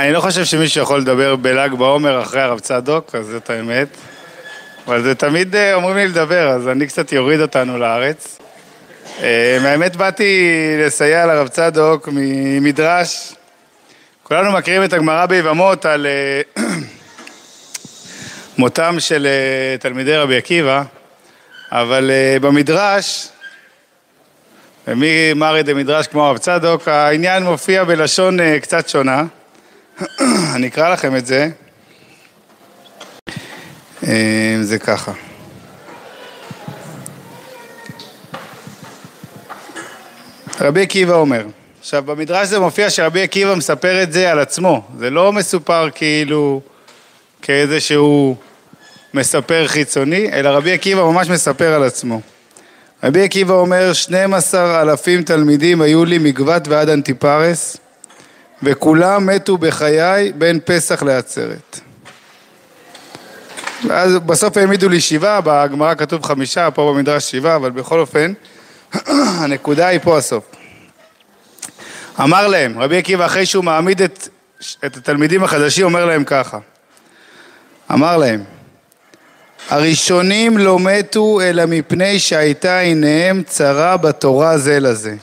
אני לא חושב שמישהו יכול לדבר בל"ג בעומר אחרי הרב צדוק, אז זאת האמת. אבל זה תמיד אה, אומרים לי לדבר, אז אני קצת יוריד אותנו לארץ. אה, האמת באתי לסייע לרב צדוק ממדרש. כולנו מכירים את הגמרא ביבמות על אה, מותם של תלמידי רבי עקיבא, אבל במדרש, ומי מרי דמדרש כמו הרב צדוק, העניין מופיע בלשון קצת שונה. אני אקרא לכם את זה. אה, זה ככה. רבי עקיבא אומר, עכשיו במדרש זה מופיע שרבי עקיבא מספר את זה על עצמו, זה לא מסופר כאילו כאיזה שהוא מספר חיצוני, אלא רבי עקיבא ממש מספר על עצמו. רבי עקיבא אומר, 12 אלפים תלמידים היו לי מגבת ועד אנטיפרס, וכולם מתו בחיי בין פסח לעצרת. ואז בסוף העמידו לי שבעה, בגמרא כתוב חמישה, פה במדרש שבעה, אבל בכל אופן, הנקודה היא פה הסוף. אמר להם, רבי עקיבא אחרי שהוא מעמיד את, את התלמידים החדשים, אומר להם ככה. אמר להם, הראשונים לא מתו אלא מפני שהייתה עיניהם צרה בתורה זה לזה.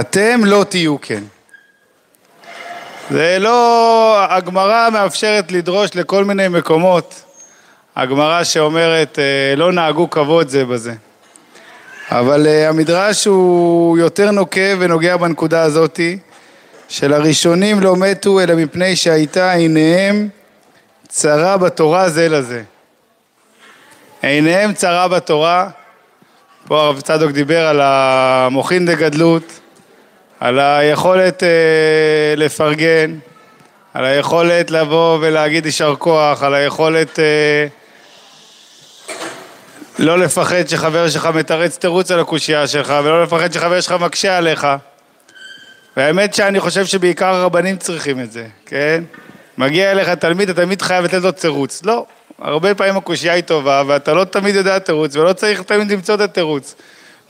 אתם לא תהיו כן. זה לא, הגמרא מאפשרת לדרוש לכל מיני מקומות, הגמרא שאומרת אה, לא נהגו כבוד זה בזה. אבל אה, המדרש הוא יותר נוקב ונוגע בנקודה הזאתי של הראשונים לא מתו אלא מפני שהייתה עיניהם צרה בתורה זה לזה. עיניהם צרה בתורה, פה הרב צדוק דיבר על המוחין דגדלות, על היכולת אה, לפרגן, על היכולת לבוא ולהגיד יישר כוח, על היכולת אה, לא לפחד שחבר שלך מתרץ תירוץ על הקושייה שלך, ולא לפחד שחבר שלך מקשה עליך. והאמת שאני חושב שבעיקר הרבנים צריכים את זה, כן? מגיע אליך תלמיד, התלמיד חייב לתת לו תירוץ. לא, הרבה פעמים הקושייה היא טובה, ואתה לא תמיד יודע תירוץ, ולא צריך תמיד למצוא את התירוץ.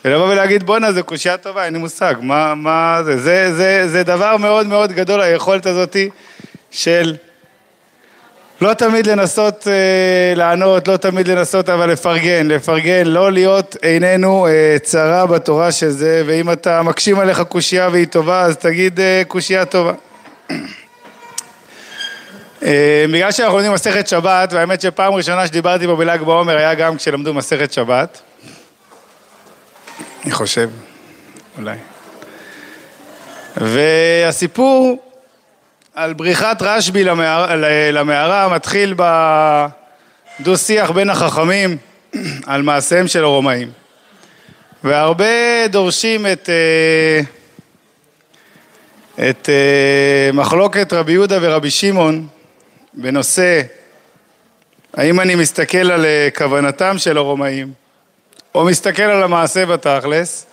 ולבוא ולהגיד בואנה זה קושייה טובה, אין לי מושג, מה, מה זה, זה, זה, זה דבר מאוד מאוד גדול היכולת הזאתי של לא תמיד לנסות אה, לענות, לא תמיד לנסות אבל לפרגן, לפרגן, לא להיות עינינו אה, צרה בתורה של זה, ואם אתה מקשים עליך קושייה והיא טובה אז תגיד אה, קושייה טובה. אה, בגלל שאנחנו לומדים מסכת שבת, והאמת שפעם ראשונה שדיברתי פה בל"ג בעומר היה גם כשלמדו מסכת שבת אני חושב, אולי. והסיפור על בריחת רשב"י למערה מתחיל בדו-שיח בין החכמים על מעשיהם של הרומאים. והרבה דורשים את, אה, את אה, מחלוקת רבי יהודה ורבי שמעון בנושא האם אני מסתכל על אה, כוונתם של הרומאים או מסתכל על המעשה בתכלס,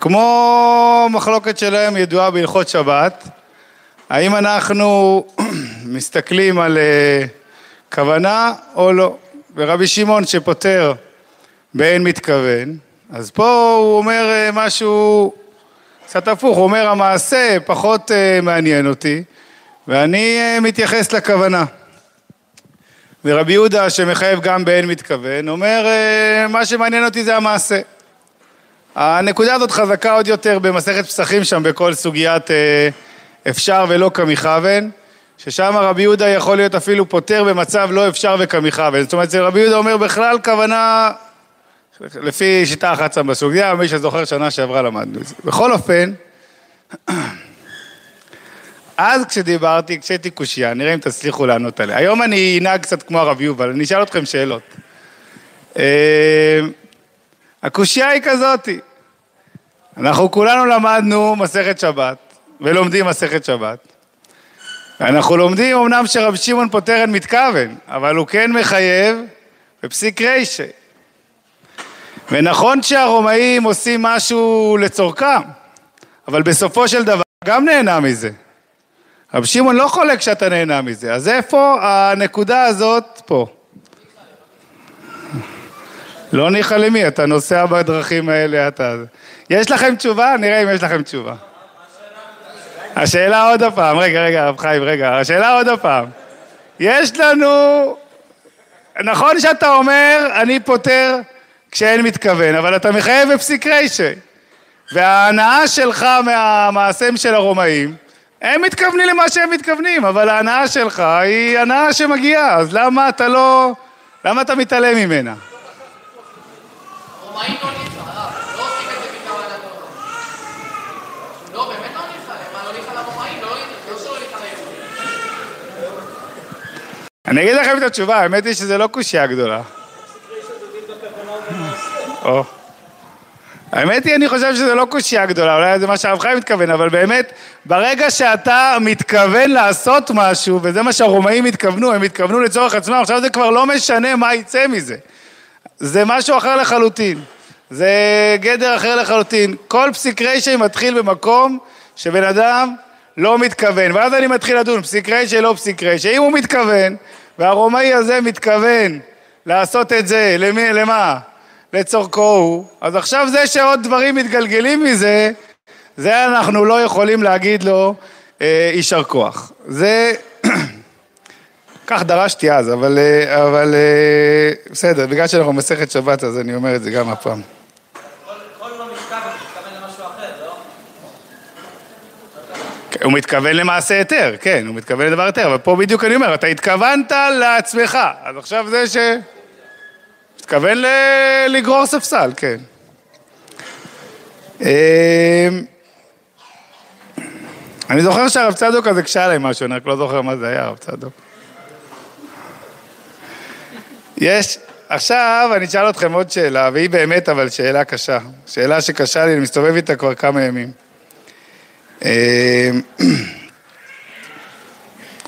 כמו מחלוקת שלהם ידועה בהלכות שבת, האם אנחנו מסתכלים על אה, כוונה או לא. ורבי שמעון שפותר באין מתכוון, אז פה הוא אומר אה, משהו קצת הפוך, הוא אומר המעשה פחות אה, מעניין אותי ואני מתייחס לכוונה. ורבי יהודה שמחייב גם באין מתכוון, אומר אה, מה שמעניין אותי זה המעשה. הנקודה הזאת חזקה עוד יותר במסכת פסחים שם בכל סוגיית אה, אפשר ולא כמכוון, ששם רבי יהודה יכול להיות אפילו פותר במצב לא אפשר וכמכוון. זאת אומרת, רבי יהודה אומר בכלל כוונה, לפי שיטה אחת שם בסוגיה, מי שזוכר שנה שעברה למדנו את זה. בכל אופן, אז כשדיברתי, כשהייתי קושייה, נראה אם תצליחו לענות עליה. היום אני אנהג קצת כמו הרב יובל, אני אשאל אתכם שאלות. אה, הקושייה היא כזאתי, אנחנו כולנו למדנו מסכת שבת, ולומדים מסכת שבת. אנחנו לומדים אמנם שרב שמעון פוטר אין מתכוון, אבל הוא כן מחייב בפסיק רישא. ונכון שהרומאים עושים משהו לצורכם, אבל בסופו של דבר גם נהנה מזה. רב שמעון לא חולק שאתה נהנה מזה, אז איפה הנקודה הזאת פה? לא ניחא למי, אתה נוסע בדרכים האלה, אתה... יש לכם תשובה? נראה אם יש לכם תשובה. השאלה עוד הפעם, רגע, רגע, הרב חיים, רגע, השאלה עוד הפעם. יש לנו... נכון שאתה אומר, אני פותר כשאין מתכוון, אבל אתה מחייב בפסיק רישי. וההנאה שלך מהמעשים של הרומאים, הם מתכוונים למה שהם מתכוונים, אבל ההנאה שלך היא הנאה שמגיעה, אז למה אתה לא... למה אתה מתעלם ממנה? אני אגיד לכם את התשובה, האמת היא שזה לא קושייה גדולה. האמת היא, אני חושב שזה לא קושייה גדולה, אולי זה מה שהרב חיים מתכוון, אבל באמת, ברגע שאתה מתכוון לעשות משהו, וזה מה שהרומאים התכוונו, הם התכוונו לצורך עצמם, עכשיו זה כבר לא משנה מה יצא מזה. זה משהו אחר לחלוטין. זה גדר אחר לחלוטין. כל פסיק רשע מתחיל במקום שבן אדם לא מתכוון, ואז אני מתחיל לדון, פסיק רשע, לא פסיק רשע. אם הוא מתכוון, והרומאי הזה מתכוון לעשות את זה, למי, למה? לצורכו הוא, אז עכשיו זה שעוד דברים מתגלגלים מזה, זה אנחנו לא יכולים להגיד לו אה, יישר כוח. זה, כך דרשתי אז, אבל, אה, אבל אה, בסדר, בגלל שאנחנו מסכת שבת אז אני אומר את זה גם הפעם. הוא מתכוון למעשה היתר, כן, הוא מתכוון לדבר היתר, אבל פה בדיוק אני אומר, אתה התכוונת לעצמך, אז עכשיו זה ש... מתכוון ל... לגרור ספסל, כן. אמ, אני זוכר שהרב צדוק הזה הקשה עליי משהו, אני רק לא זוכר מה זה היה, הרב צדוק. יש, עכשיו אני אשאל אתכם עוד שאלה, והיא באמת אבל שאלה קשה. שאלה שקשה לי, אני מסתובב איתה כבר כמה ימים. אמ,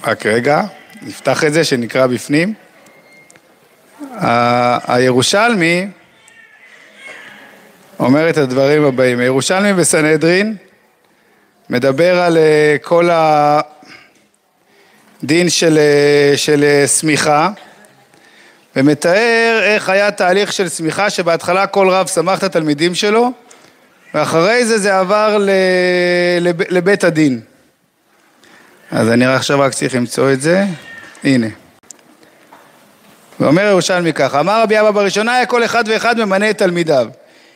רק רגע, נפתח את זה שנקרא בפנים. הירושלמי אומר את הדברים הבאים. הירושלמי בסנהדרין מדבר על אה, כל הדין של, אה, של אה, סמיכה ומתאר איך היה תהליך של סמיכה שבהתחלה כל רב סמך את התלמידים שלו ואחרי זה זה עבר לב, לבית הדין. אז אני עכשיו רק צריך למצוא את זה. הנה. ואומר ירושלמי ככה, אמר רבי אבא בראשונה היה כל אחד ואחד ממנה את תלמידיו.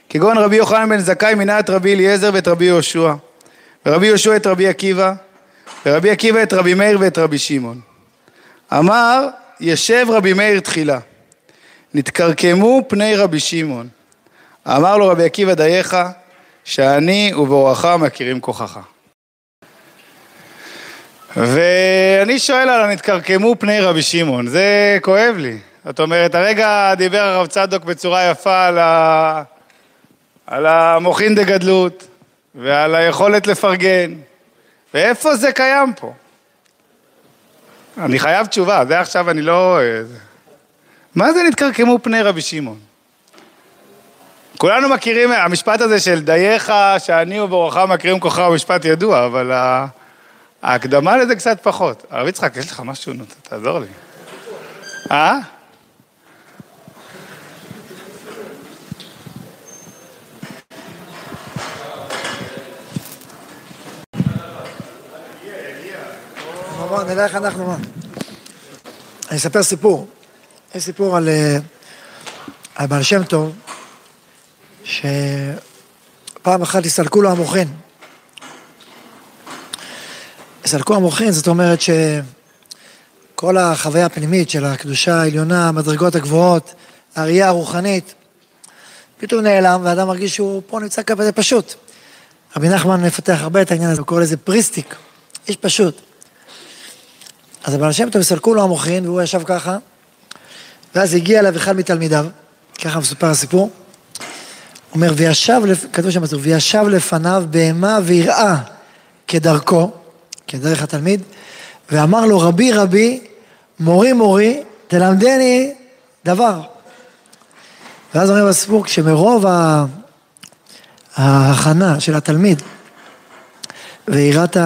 כגון רבי יוחנן בן זכאי מינה את רבי אליעזר ואת רבי יהושע. ורבי יהושע את רבי עקיבא, ורבי עקיבא את רבי מאיר ואת רבי שמעון. אמר, ישב רבי מאיר תחילה. נתקרקמו פני רבי שמעון. אמר לו רבי עקיבא דייך, שאני ובאורחה מכירים כוחך. ואני שואל על הנתקרקמו פני רבי שמעון, זה כואב לי. זאת אומרת, הרגע דיבר הרב צדוק בצורה יפה על, ה... על המוחין דגדלות ועל היכולת לפרגן, ואיפה זה קיים פה? אני חייב תשובה, זה עכשיו אני לא... מה זה נתקרקמו פני רבי שמעון? כולנו מכירים, המשפט הזה של דייך שאני וברוכה מכירים כוחה הוא משפט ידוע, אבל ההקדמה לזה קצת פחות. הרב יצחק, יש לך משהו, תעזור לי. אה? בוא נלך אנחנו מה. אני אספר סיפור. יש סיפור על, אה, על בעל שם טוב, שפעם אחת הסתלקו לו המוחין. הסתלקו המוחין, זאת אומרת שכל החוויה הפנימית של הקדושה העליונה, המדרגות הגבוהות, הראייה הרוחנית, פתאום נעלם, ואדם מרגיש שהוא פה נמצא כזה פשוט. רבי נחמן מפתח הרבה את העניין הזה, הוא קורא לזה פריסטיק, איש פשוט. אז הבעל שם טוב הסתלקו לו המוחין, והוא ישב ככה, ואז הגיע אליו אחד מתלמידיו, ככה מסופר הסיפור. אומר, וישב, כתוב שם בסוף, וישב לפניו בהמה ויראה כדרכו, כדרך התלמיד, ואמר לו, רבי רבי, מורי מורי, תלמדני דבר. ואז אומר בסיפור, כשמרוב ההכנה של התלמיד ויראת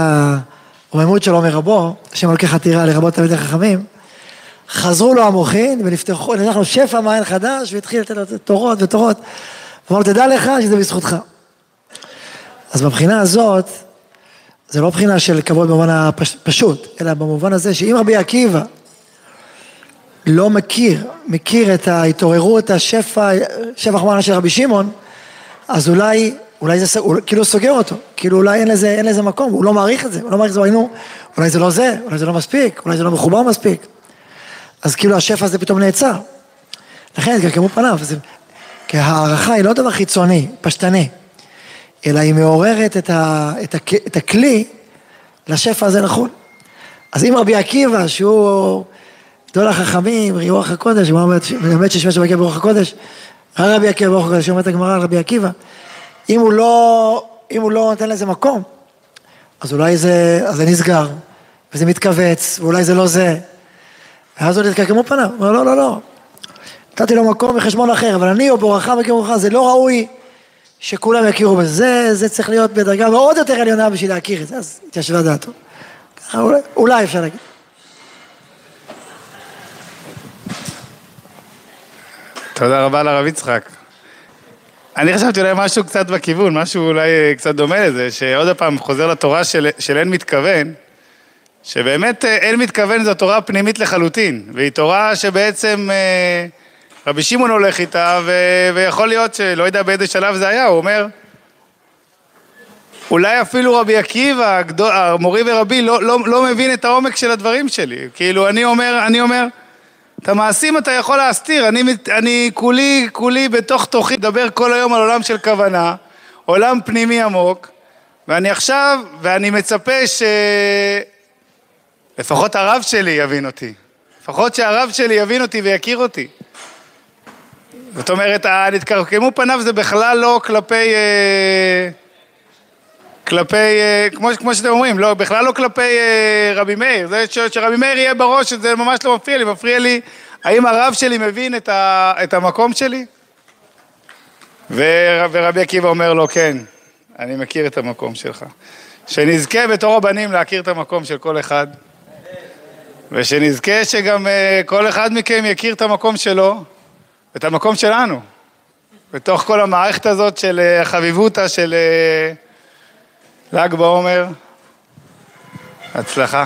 הרוממות שלו מרבו, השם מלכי חתירה לרבות תלמידי חכמים, חזרו לו המוחין ונפתחו, אנחנו שפע מעין חדש והתחיל לתת תורות ותורות. הוא אמר, תדע לך שזה בזכותך. אז מבחינה הזאת, זה לא בחינה של כבוד במובן הפשוט, אלא במובן הזה שאם רבי עקיבא לא מכיר, מכיר את ההתעוררות, השפע, שפע חמנה של רבי שמעון, אז אולי, אולי זה הוא, כאילו סוגר אותו, כאילו אולי אין לזה, אין לזה מקום, הוא לא מעריך את זה, הוא לא מעריך את זה, אולי, אולי זה לא זה, אולי זה לא מספיק, אולי זה לא מחובר מספיק. אז כאילו השפע הזה פתאום נעצר. לכן התקרקמו פניו, זה, כי הערכה היא לא דבר חיצוני, פשטני, אלא היא מעוררת את, ה, את, ה, את הכלי לשפע הזה לחו"ל. אז אם רבי עקיבא, שהוא גדול החכמים, רוח הקודש, הוא מלמד ששמש עקיבא ברוח הקודש, רבי עקיבא ברוח הקודש, אומרת הגמרא על רבי עקיבא, אם הוא לא, אם הוא לא נותן לזה מקום, אז אולי זה, אז זה נסגר, וזה מתכווץ, ואולי זה לא זה. ואז עוד התקרקמו פניו, הוא אומר לא, לא, לא, נתתי לו מקום בחשבון אחר, אבל אני או בורחה וכמוך, זה לא ראוי שכולם יכירו בזה, זה, זה צריך להיות בדרגה מאוד יותר עליונה בשביל להכיר את זה, אז התיישבה דעתו. אולי, אולי אפשר להגיד. תודה רבה לרב יצחק. אני חשבתי אולי משהו קצת בכיוון, משהו אולי קצת דומה לזה, שעוד פעם חוזר לתורה של, של אין מתכוון, שבאמת אה, אין מתכוון זו תורה פנימית לחלוטין, והיא תורה שבעצם אה, רבי שמעון הולך איתה, ו, ויכול להיות שלא יודע באיזה שלב זה היה, הוא אומר, אולי אפילו רבי עקיבא, המורי ורבי, לא, לא, לא מבין את העומק של הדברים שלי. כאילו, אני אומר, אני אומר, את המעשים אתה יכול להסתיר, אני, אני כולי, כולי בתוך תוכי מדבר כל היום על עולם של כוונה, עולם פנימי עמוק, ואני עכשיו, ואני מצפה שלפחות הרב שלי יבין אותי, לפחות שהרב שלי יבין אותי ויכיר אותי. זאת אומרת, נתקרקמו פניו זה בכלל לא כלפי... אה, כלפי, אה, כמו, כמו שאתם אומרים, לא, בכלל לא כלפי אה, רבי מאיר, זה ש, שרבי מאיר יהיה בראש, זה ממש לא מפריע לי, מפריע לי האם הרב שלי מבין את, ה, את המקום שלי? ו, ורבי עקיבא אומר לו, כן, אני מכיר את המקום שלך. שנזכה בתור הבנים להכיר את המקום של כל אחד, ושנזכה שגם אה, כל אחד מכם יכיר את המקום שלו, את המקום שלנו, בתוך כל המערכת הזאת של החביבותא של... ל"ג בעומר, הצלחה.